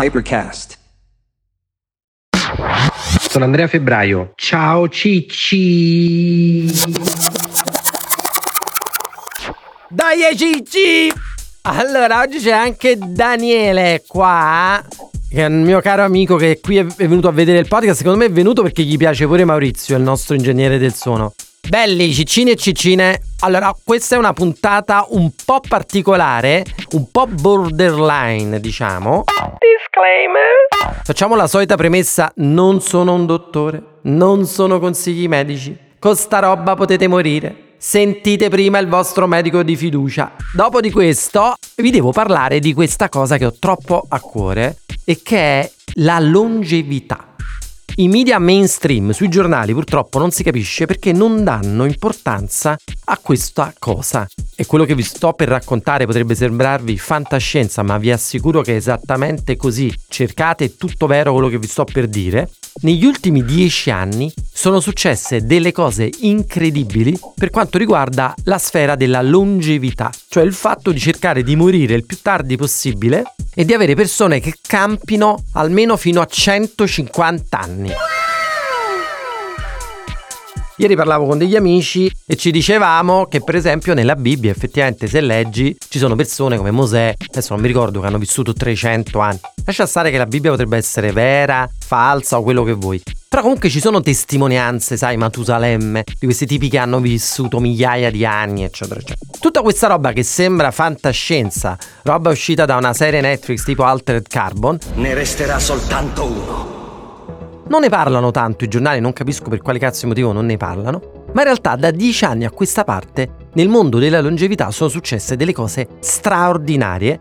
Hypercast. Sono Andrea Febbraio. Ciao Cicci. Dai Cicci! Allora, oggi c'è anche Daniele qua, che è un mio caro amico che qui è venuto a vedere il podcast. Secondo me è venuto perché gli piace pure Maurizio, il nostro ingegnere del suono. Belli, ciccini e ciccine. Allora, questa è una puntata un po' particolare, un po' borderline, diciamo. Disclaimer. Facciamo la solita premessa, non sono un dottore, non sono consigli medici. Con sta roba potete morire. Sentite prima il vostro medico di fiducia. Dopo di questo, vi devo parlare di questa cosa che ho troppo a cuore e che è la longevità. I media mainstream sui giornali purtroppo non si capisce perché non danno importanza a questa cosa. E quello che vi sto per raccontare potrebbe sembrarvi fantascienza, ma vi assicuro che è esattamente così. Cercate tutto vero quello che vi sto per dire negli ultimi dieci anni sono successe delle cose incredibili per quanto riguarda la sfera della longevità, cioè il fatto di cercare di morire il più tardi possibile e di avere persone che campino almeno fino a 150 anni. Ieri parlavo con degli amici e ci dicevamo che per esempio nella Bibbia effettivamente se leggi ci sono persone come Mosè, adesso non mi ricordo che hanno vissuto 300 anni. Lascia stare che la Bibbia potrebbe essere vera, falsa o quello che vuoi. Però comunque ci sono testimonianze, sai, Matusalemme, di questi tipi che hanno vissuto migliaia di anni, eccetera, eccetera. Tutta questa roba che sembra fantascienza, roba uscita da una serie Netflix tipo Altered Carbon, ne resterà soltanto uno. Non ne parlano tanto i giornali, non capisco per quale cazzo motivo non ne parlano, ma in realtà da dieci anni a questa parte nel mondo della longevità sono successe delle cose straordinarie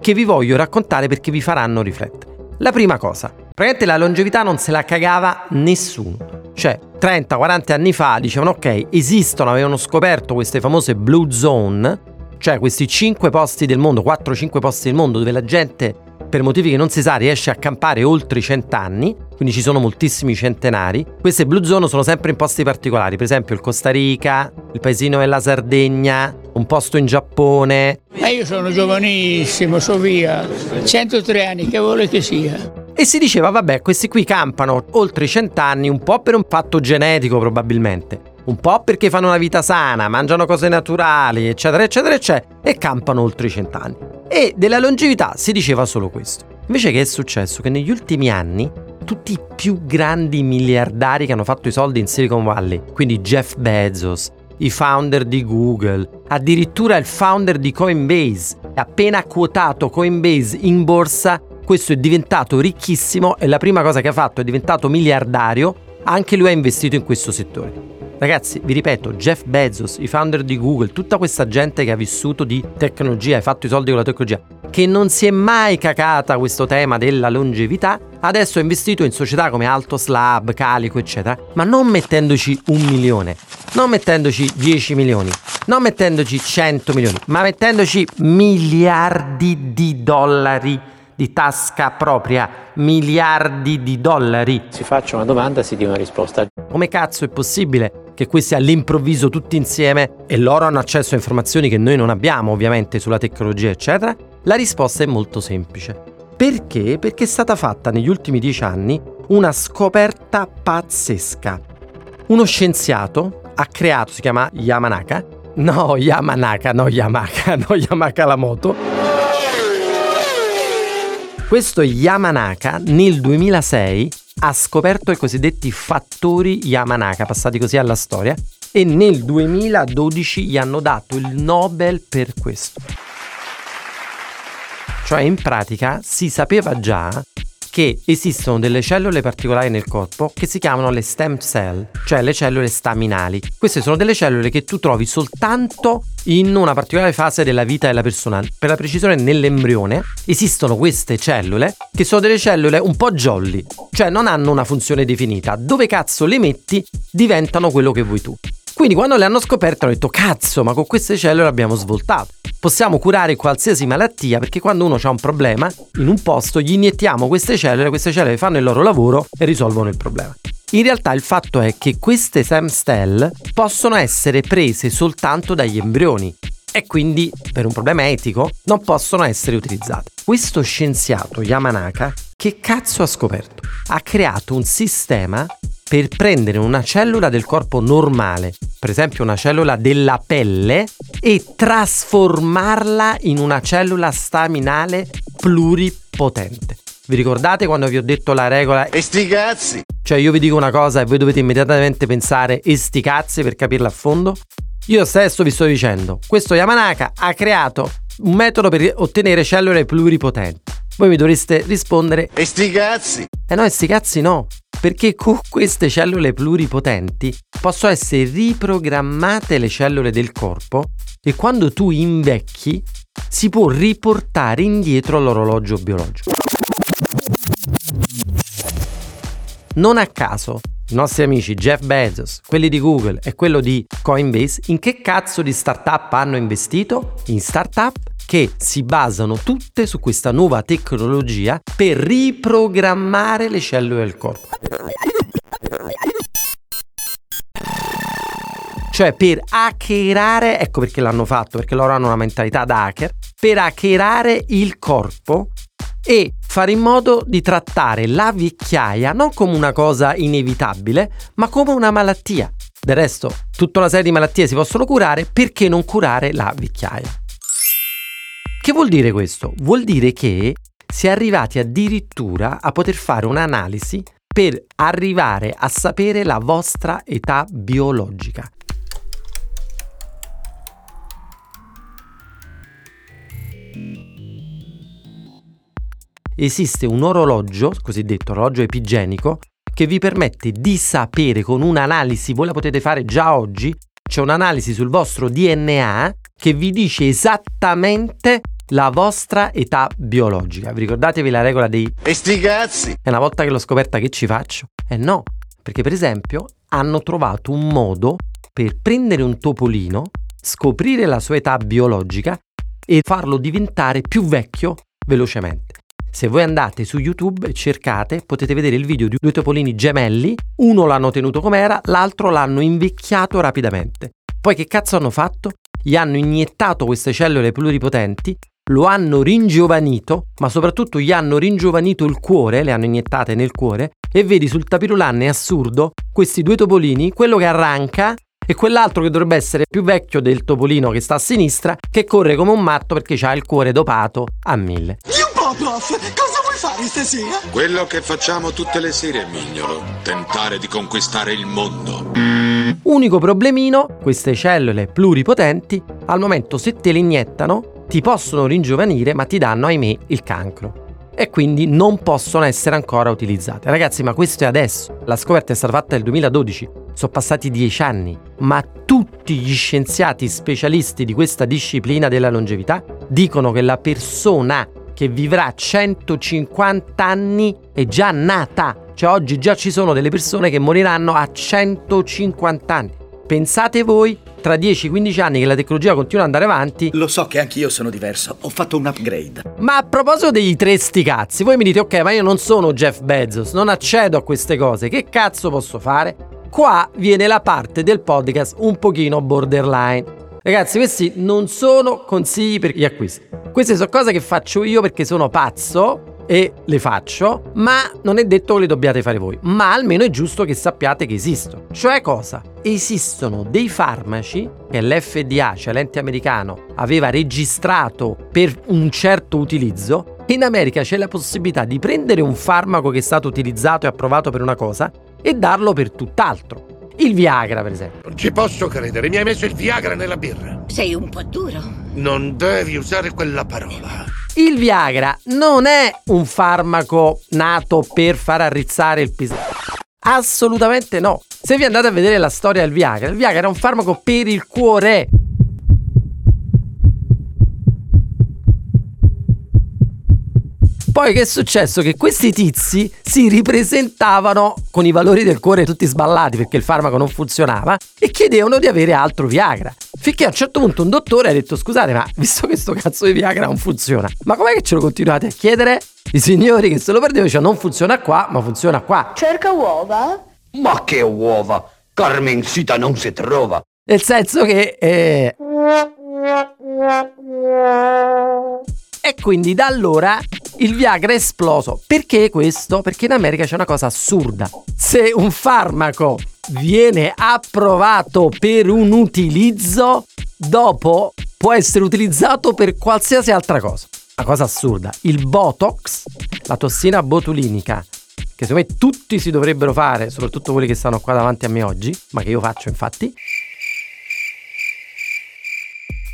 che vi voglio raccontare perché vi faranno riflettere. La prima cosa, praticamente la longevità non se la cagava nessuno. Cioè, 30-40 anni fa dicevano ok, esistono, avevano scoperto queste famose blue zone, cioè questi 5 posti del mondo, 4-5 posti del mondo dove la gente per motivi che non si sa riesce a campare oltre i cent'anni, quindi ci sono moltissimi centenari. Queste blue zone sono sempre in posti particolari, per esempio il Costa Rica, il paesino della Sardegna, un posto in Giappone. Ma io sono giovanissimo, so via, 103 anni, che vuole che sia. E si diceva, vabbè, questi qui campano oltre i cent'anni, un po' per un fatto genetico probabilmente, un po' perché fanno una vita sana, mangiano cose naturali, eccetera, eccetera, eccetera, e campano oltre i cent'anni. E della longevità si diceva solo questo. Invece che è successo? Che negli ultimi anni tutti i più grandi miliardari che hanno fatto i soldi in Silicon Valley, quindi Jeff Bezos, i founder di Google, addirittura il founder di Coinbase, appena quotato Coinbase in borsa, questo è diventato ricchissimo e la prima cosa che ha fatto è diventato miliardario, anche lui ha investito in questo settore. Ragazzi, vi ripeto, Jeff Bezos, i founder di Google, tutta questa gente che ha vissuto di tecnologia, ha fatto i soldi con la tecnologia, che non si è mai cacata questo tema della longevità, adesso ha investito in società come Altos Lab, Calico, eccetera, ma non mettendoci un milione, non mettendoci 10 milioni, non mettendoci 100 milioni, ma mettendoci miliardi di dollari di tasca propria, miliardi di dollari. Si faccia una domanda, si dia una risposta. Come cazzo è possibile che questi all'improvviso tutti insieme e loro hanno accesso a informazioni che noi non abbiamo ovviamente sulla tecnologia eccetera? La risposta è molto semplice. Perché? Perché è stata fatta negli ultimi dieci anni una scoperta pazzesca. Uno scienziato ha creato, si chiama Yamanaka, no Yamanaka, no Yamaka, no Yamaka la moto. Questo Yamanaka nel 2006 ha scoperto i cosiddetti fattori Yamanaka, passati così alla storia, e nel 2012 gli hanno dato il Nobel per questo. Cioè in pratica si sapeva già che esistono delle cellule particolari nel corpo che si chiamano le stem cell, cioè le cellule staminali. Queste sono delle cellule che tu trovi soltanto in una particolare fase della vita della persona. Per la precisione, nell'embrione esistono queste cellule che sono delle cellule un po' jolly, cioè non hanno una funzione definita. Dove cazzo le metti diventano quello che vuoi tu. Quindi quando le hanno scoperte hanno detto cazzo, ma con queste cellule abbiamo svoltato. Possiamo curare qualsiasi malattia perché quando uno ha un problema in un posto gli iniettiamo queste cellule, queste cellule fanno il loro lavoro e risolvono il problema. In realtà il fatto è che queste stem possono essere prese soltanto dagli embrioni. e quindi per un problema etico non possono essere utilizzate. Questo scienziato Yamanaka che cazzo ha scoperto? Ha creato un sistema per prendere una cellula del corpo normale, per esempio una cellula della pelle, e trasformarla in una cellula staminale pluripotente. Vi ricordate quando vi ho detto la regola? E sti cazzi! Cioè io vi dico una cosa e voi dovete immediatamente pensare e sti cazzi per capirla a fondo? Io stesso vi sto dicendo, questo Yamanaka ha creato un metodo per ottenere cellule pluripotenti. Voi mi dovreste rispondere E sti cazzi! eh no, e sti cazzi no, perché con queste cellule pluripotenti possono essere riprogrammate le cellule del corpo e quando tu invecchi si può riportare indietro l'orologio biologico. Non a caso, i nostri amici Jeff Bezos, quelli di Google e quello di Coinbase, in che cazzo di startup hanno investito? In startup che si basano tutte su questa nuova tecnologia per riprogrammare le cellule del corpo. Cioè per hackerare, ecco perché l'hanno fatto, perché loro hanno una mentalità da hacker, per hackerare il corpo e fare in modo di trattare la vecchiaia non come una cosa inevitabile, ma come una malattia. Del resto, tutta una serie di malattie si possono curare, perché non curare la vecchiaia? Che vuol dire questo? Vuol dire che si è arrivati addirittura a poter fare un'analisi per arrivare a sapere la vostra età biologica. Esiste un orologio, cosiddetto orologio epigenico, che vi permette di sapere con un'analisi, voi la potete fare già oggi, c'è un'analisi sul vostro DNA che vi dice esattamente la vostra età biologica. Vi ricordatevi la regola dei E sti cazzi! e una volta che l'ho scoperta che ci faccio? Eh no, perché per esempio hanno trovato un modo per prendere un topolino, scoprire la sua età biologica e farlo diventare più vecchio velocemente. Se voi andate su YouTube e cercate, potete vedere il video di due topolini gemelli, uno l'hanno tenuto com'era, l'altro l'hanno invecchiato rapidamente. Poi che cazzo hanno fatto? Gli hanno iniettato queste cellule pluripotenti, lo hanno ringiovanito, ma soprattutto gli hanno ringiovanito il cuore, le hanno iniettate nel cuore, e vedi sul tapirulan è assurdo, questi due topolini, quello che arranca e quell'altro che dovrebbe essere più vecchio del topolino che sta a sinistra, che corre come un matto perché ha il cuore dopato a mille. Po', prof, cosa vuoi fare stasera? Quello che facciamo tutte le sere, mignolo. Tentare di conquistare il mondo. Unico problemino, queste cellule pluripotenti, al momento se te le iniettano, ti possono ringiovanire ma ti danno, ahimè, il cancro. E quindi non possono essere ancora utilizzate. Ragazzi, ma questo è adesso. La scoperta è stata fatta nel 2012. Sono passati dieci anni. Ma tutti gli scienziati specialisti di questa disciplina della longevità dicono che la persona che vivrà 150 anni è già nata. Cioè oggi già ci sono delle persone che moriranno a 150 anni. Pensate voi, tra 10-15 anni che la tecnologia continua ad andare avanti, Lo so che anch'io sono diverso, ho fatto un upgrade. ma a proposito dei tre sti cazzi, voi mi dite ok, ma io non sono Jeff Bezos, non accedo a queste cose, che cazzo posso fare? Qua viene la parte del podcast un pochino borderline. Ragazzi, questi non sono consigli per gli acquisti. Queste sono cose che faccio io perché sono pazzo e le faccio, ma non è detto che le dobbiate fare voi. Ma almeno è giusto che sappiate che esistono. Cioè cosa? Esistono dei farmaci che l'FDA, cioè l'ente americano, aveva registrato per un certo utilizzo. In America c'è la possibilità di prendere un farmaco che è stato utilizzato e approvato per una cosa e darlo per tutt'altro. Il Viagra, per esempio. Non ci posso credere, mi hai messo il Viagra nella birra. Sei un po' duro. Non devi usare quella parola. Il Viagra non è un farmaco nato per far arrizzare il pisello. Assolutamente no. Se vi andate a vedere la storia del Viagra, il Viagra era un farmaco per il cuore. Poi che è successo? Che questi tizi si ripresentavano con i valori del cuore tutti sballati perché il farmaco non funzionava e chiedevano di avere altro Viagra. Finché a un certo punto un dottore ha detto scusate ma visto che sto cazzo di Viagra non funziona, ma com'è che ce lo continuate a chiedere? I signori che se lo perdevano dicevano non funziona qua ma funziona qua. Cerca uova? Ma che uova! Carmencita non si trova! Nel senso che... eh, E quindi da allora il Viagra è esploso. Perché questo? Perché in America c'è una cosa assurda. Se un farmaco viene approvato per un utilizzo, dopo può essere utilizzato per qualsiasi altra cosa. Una cosa assurda. Il Botox, la tossina botulinica, che secondo me tutti si dovrebbero fare, soprattutto quelli che stanno qua davanti a me oggi, ma che io faccio infatti.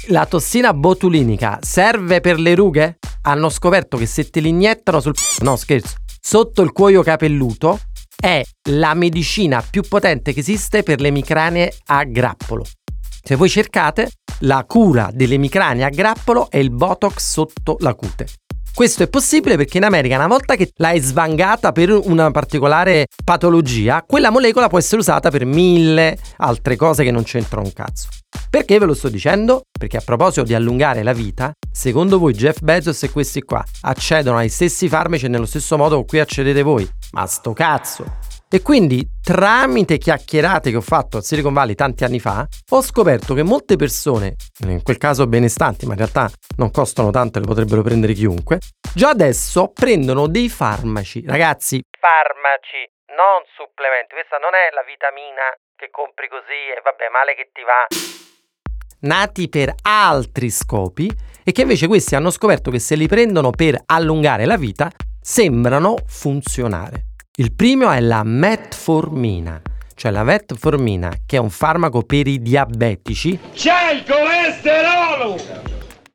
La tossina botulinica serve per le rughe? Hanno scoperto che se te li iniettano sul... No, scherzo. Sotto il cuoio capelluto è la medicina più potente che esiste per le emicranie a grappolo. Se voi cercate, la cura delle emicranie a grappolo è il Botox sotto la cute. Questo è possibile perché in America una volta che l'hai svangata per una particolare patologia, quella molecola può essere usata per mille altre cose che non c'entrano un cazzo. Perché ve lo sto dicendo? Perché a proposito di allungare la vita, secondo voi Jeff Bezos e questi qua accedono ai stessi farmaci nello stesso modo con cui accedete voi? Ma sto cazzo! E quindi tramite chiacchierate che ho fatto a Silicon Valley tanti anni fa, ho scoperto che molte persone, in quel caso benestanti, ma in realtà non costano tanto e le potrebbero prendere chiunque, già adesso prendono dei farmaci. Ragazzi, farmaci, non supplementi. Questa non è la vitamina che compri così e vabbè, male che ti va. Nati per altri scopi e che invece questi hanno scoperto che se li prendono per allungare la vita, sembrano funzionare. Il primo è la metformina, cioè la metformina che è un farmaco per i diabetici. C'è il colesterolo!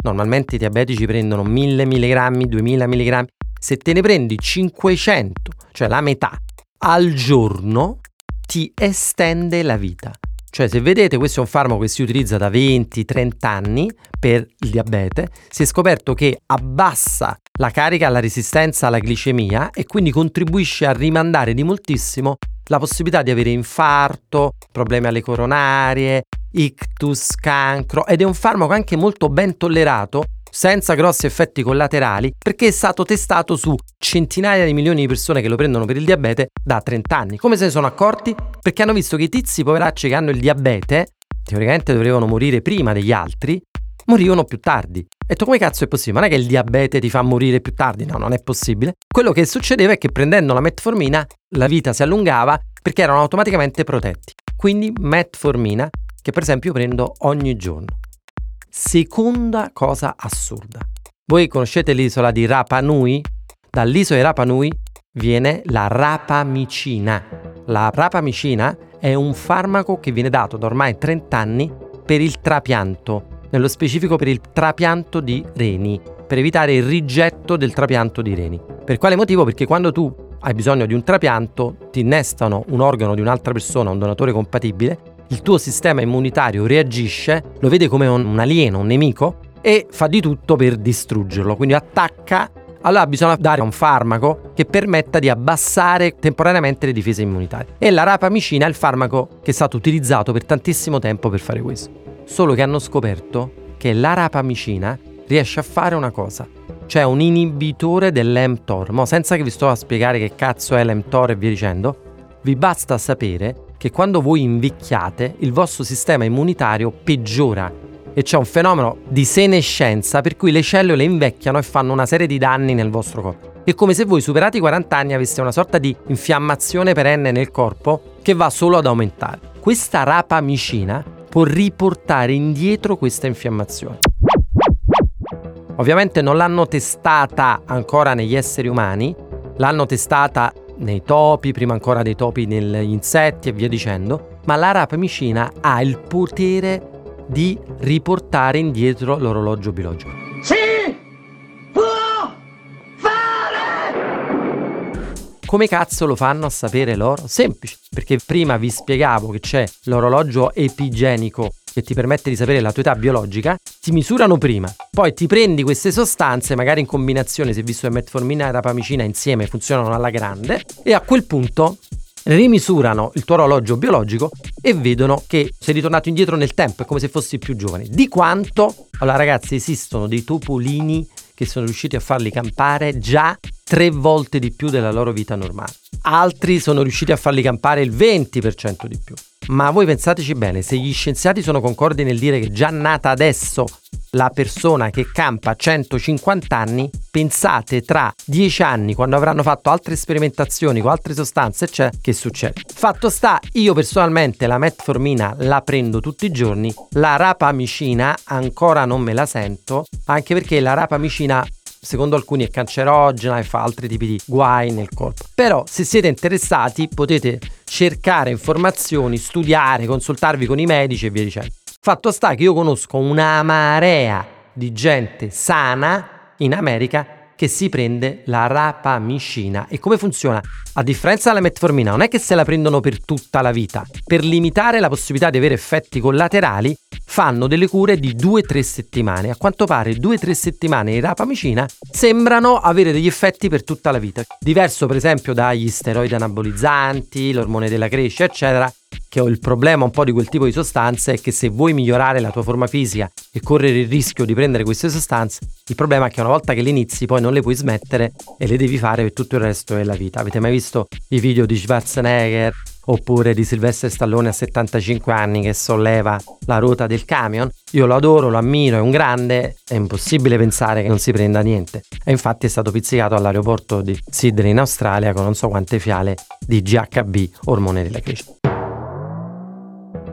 Normalmente i diabetici prendono 1000 mg, 2000 mg. Se te ne prendi 500, cioè la metà, al giorno, ti estende la vita. Cioè, se vedete, questo è un farmaco che si utilizza da 20-30 anni per il diabete. Si è scoperto che abbassa la carica alla resistenza alla glicemia e quindi contribuisce a rimandare di moltissimo la possibilità di avere infarto, problemi alle coronarie, ictus, cancro ed è un farmaco anche molto ben tollerato senza grossi effetti collaterali perché è stato testato su centinaia di milioni di persone che lo prendono per il diabete da 30 anni. Come se ne sono accorti? Perché hanno visto che i tizi poveracci che hanno il diabete teoricamente dovevano morire prima degli altri, morivano più tardi. E detto come cazzo è possibile? Non è che il diabete ti fa morire più tardi, no, non è possibile. Quello che succedeva è che prendendo la metformina la vita si allungava perché erano automaticamente protetti. Quindi metformina che per esempio prendo ogni giorno. Seconda cosa assurda. Voi conoscete l'isola di Rapa Nui? Dall'isola di Rapa Nui viene la rapamicina. La rapamicina è un farmaco che viene dato da ormai 30 anni per il trapianto nello specifico per il trapianto di reni, per evitare il rigetto del trapianto di reni. Per quale motivo? Perché quando tu hai bisogno di un trapianto, ti innestano un organo di un'altra persona, un donatore compatibile, il tuo sistema immunitario reagisce, lo vede come un, alieno, un nemico, e fa di tutto per distruggerlo, quindi attacca allora bisogna dare un farmaco che permetta di abbassare temporaneamente le difese immunitarie. E la rapamicina è il farmaco che è stato utilizzato per tantissimo tempo per fare questo. Solo che hanno scoperto che la rapamicina riesce a fare una cosa, cioè un inibitore dell'mTOR. Ma senza che vi sto a spiegare che cazzo è l'mTOR e via dicendo, vi basta sapere che quando voi invecchiate il vostro sistema immunitario peggiora e c'è un fenomeno di senescenza per cui le cellule invecchiano e fanno una serie di danni nel vostro corpo. È come se voi superati i 40 anni aveste una sorta di infiammazione perenne nel corpo che va solo ad aumentare. Questa rapamicina può riportare indietro questa infiammazione. Ovviamente non l'hanno testata ancora negli esseri umani, l'hanno testata nei topi, prima ancora dei topi negli insetti e via dicendo, ma la rapamicina ha il potere di riportare indietro l'orologio biologico. Come cazzo lo fanno a sapere loro? Semplice, perché prima vi spiegavo che c'è l'orologio epigenico che ti permette di sapere la tua età biologica, ti misurano prima, poi ti prendi queste sostanze, magari in combinazione, se visto che metformina e rapamicina insieme funzionano alla grande, e a quel punto rimisurano il tuo orologio biologico e vedono che sei ritornato indietro nel tempo, è come se fossi più giovane. Di quanto? Allora ragazzi, esistono dei topolini che sono riusciti a farli campare già tre volte di più della loro vita normale. Altri sono riusciti a farli campare il 20% di più. Ma voi pensateci bene, se gli scienziati sono concordi nel dire che già nata adesso la persona che campa 150 anni, pensate tra 10 anni, quando avranno fatto altre sperimentazioni con altre sostanze, c'è che succede. Fatto sta, io personalmente la metformina la prendo tutti i giorni, la rapamicina ancora non me la sento, anche perché la rapamicina secondo alcuni è cancerogena e fa altri tipi di guai nel corpo. Però se siete interessati potete cercare informazioni, studiare, consultarvi con i medici e via dicendo. Fatto sta che io conosco una marea di gente sana in America che si prende la rapamicina. E come funziona? A differenza della metformina, non è che se la prendono per tutta la vita. Per limitare la possibilità di avere effetti collaterali, fanno delle cure di 2-3 settimane. A quanto pare 2-3 settimane di rapamicina sembrano avere degli effetti per tutta la vita. Diverso per esempio dagli steroidi anabolizzanti, l'ormone della crescita, eccetera, che ho il problema un po' di quel tipo di sostanze è che se vuoi migliorare la tua forma fisica e correre il rischio di prendere queste sostanze, il problema è che una volta che le inizi poi non le puoi smettere e le devi fare per tutto il resto della vita. Avete mai visto i video di Schwarzenegger oppure di Silvestre Stallone a 75 anni che solleva la ruota del camion? Io lo adoro, lo ammiro, è un grande, è impossibile pensare che non si prenda niente. E infatti è stato pizzicato all'aeroporto di Sydney in Australia con non so quante fiale di GHB, ormone della crescita.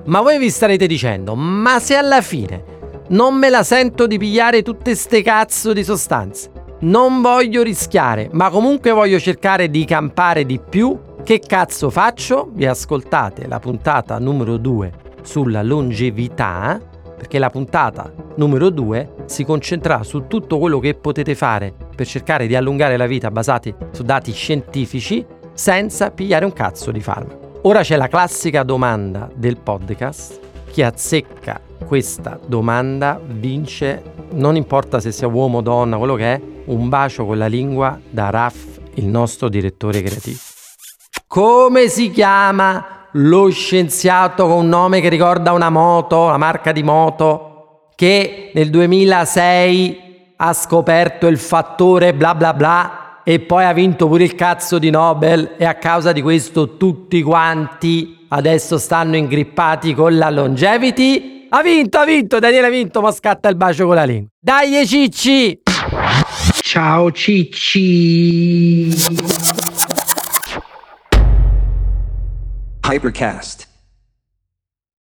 Ma voi vi starete dicendo, ma se alla fine non me la sento di pigliare tutte ste cazzo di sostanze, non voglio rischiare, ma comunque voglio cercare di campare di più, che cazzo faccio? Vi ascoltate la puntata numero 2 sulla longevità, perché la puntata numero 2 si concentrerà su tutto quello che potete fare per cercare di allungare la vita basati su dati scientifici senza pigliare un cazzo di farmaco. Ora c'è la classica domanda del podcast. Chi azzecca questa domanda vince, non importa se sia uomo o donna, quello che è, un bacio con la lingua da Raff, il nostro direttore creativo. Come si chiama lo scienziato con un nome che ricorda una moto, la marca di moto, che nel 2006 ha scoperto il fattore bla bla bla e poi ha vinto pure il cazzo di Nobel e a causa di questo tutti quanti adesso stanno ingrippati con la longevity. Ha vinto, ha vinto, Daniele ha vinto, ma scatta il bacio con la lingua. Dai cicci! Ciao cicci! Hypercast.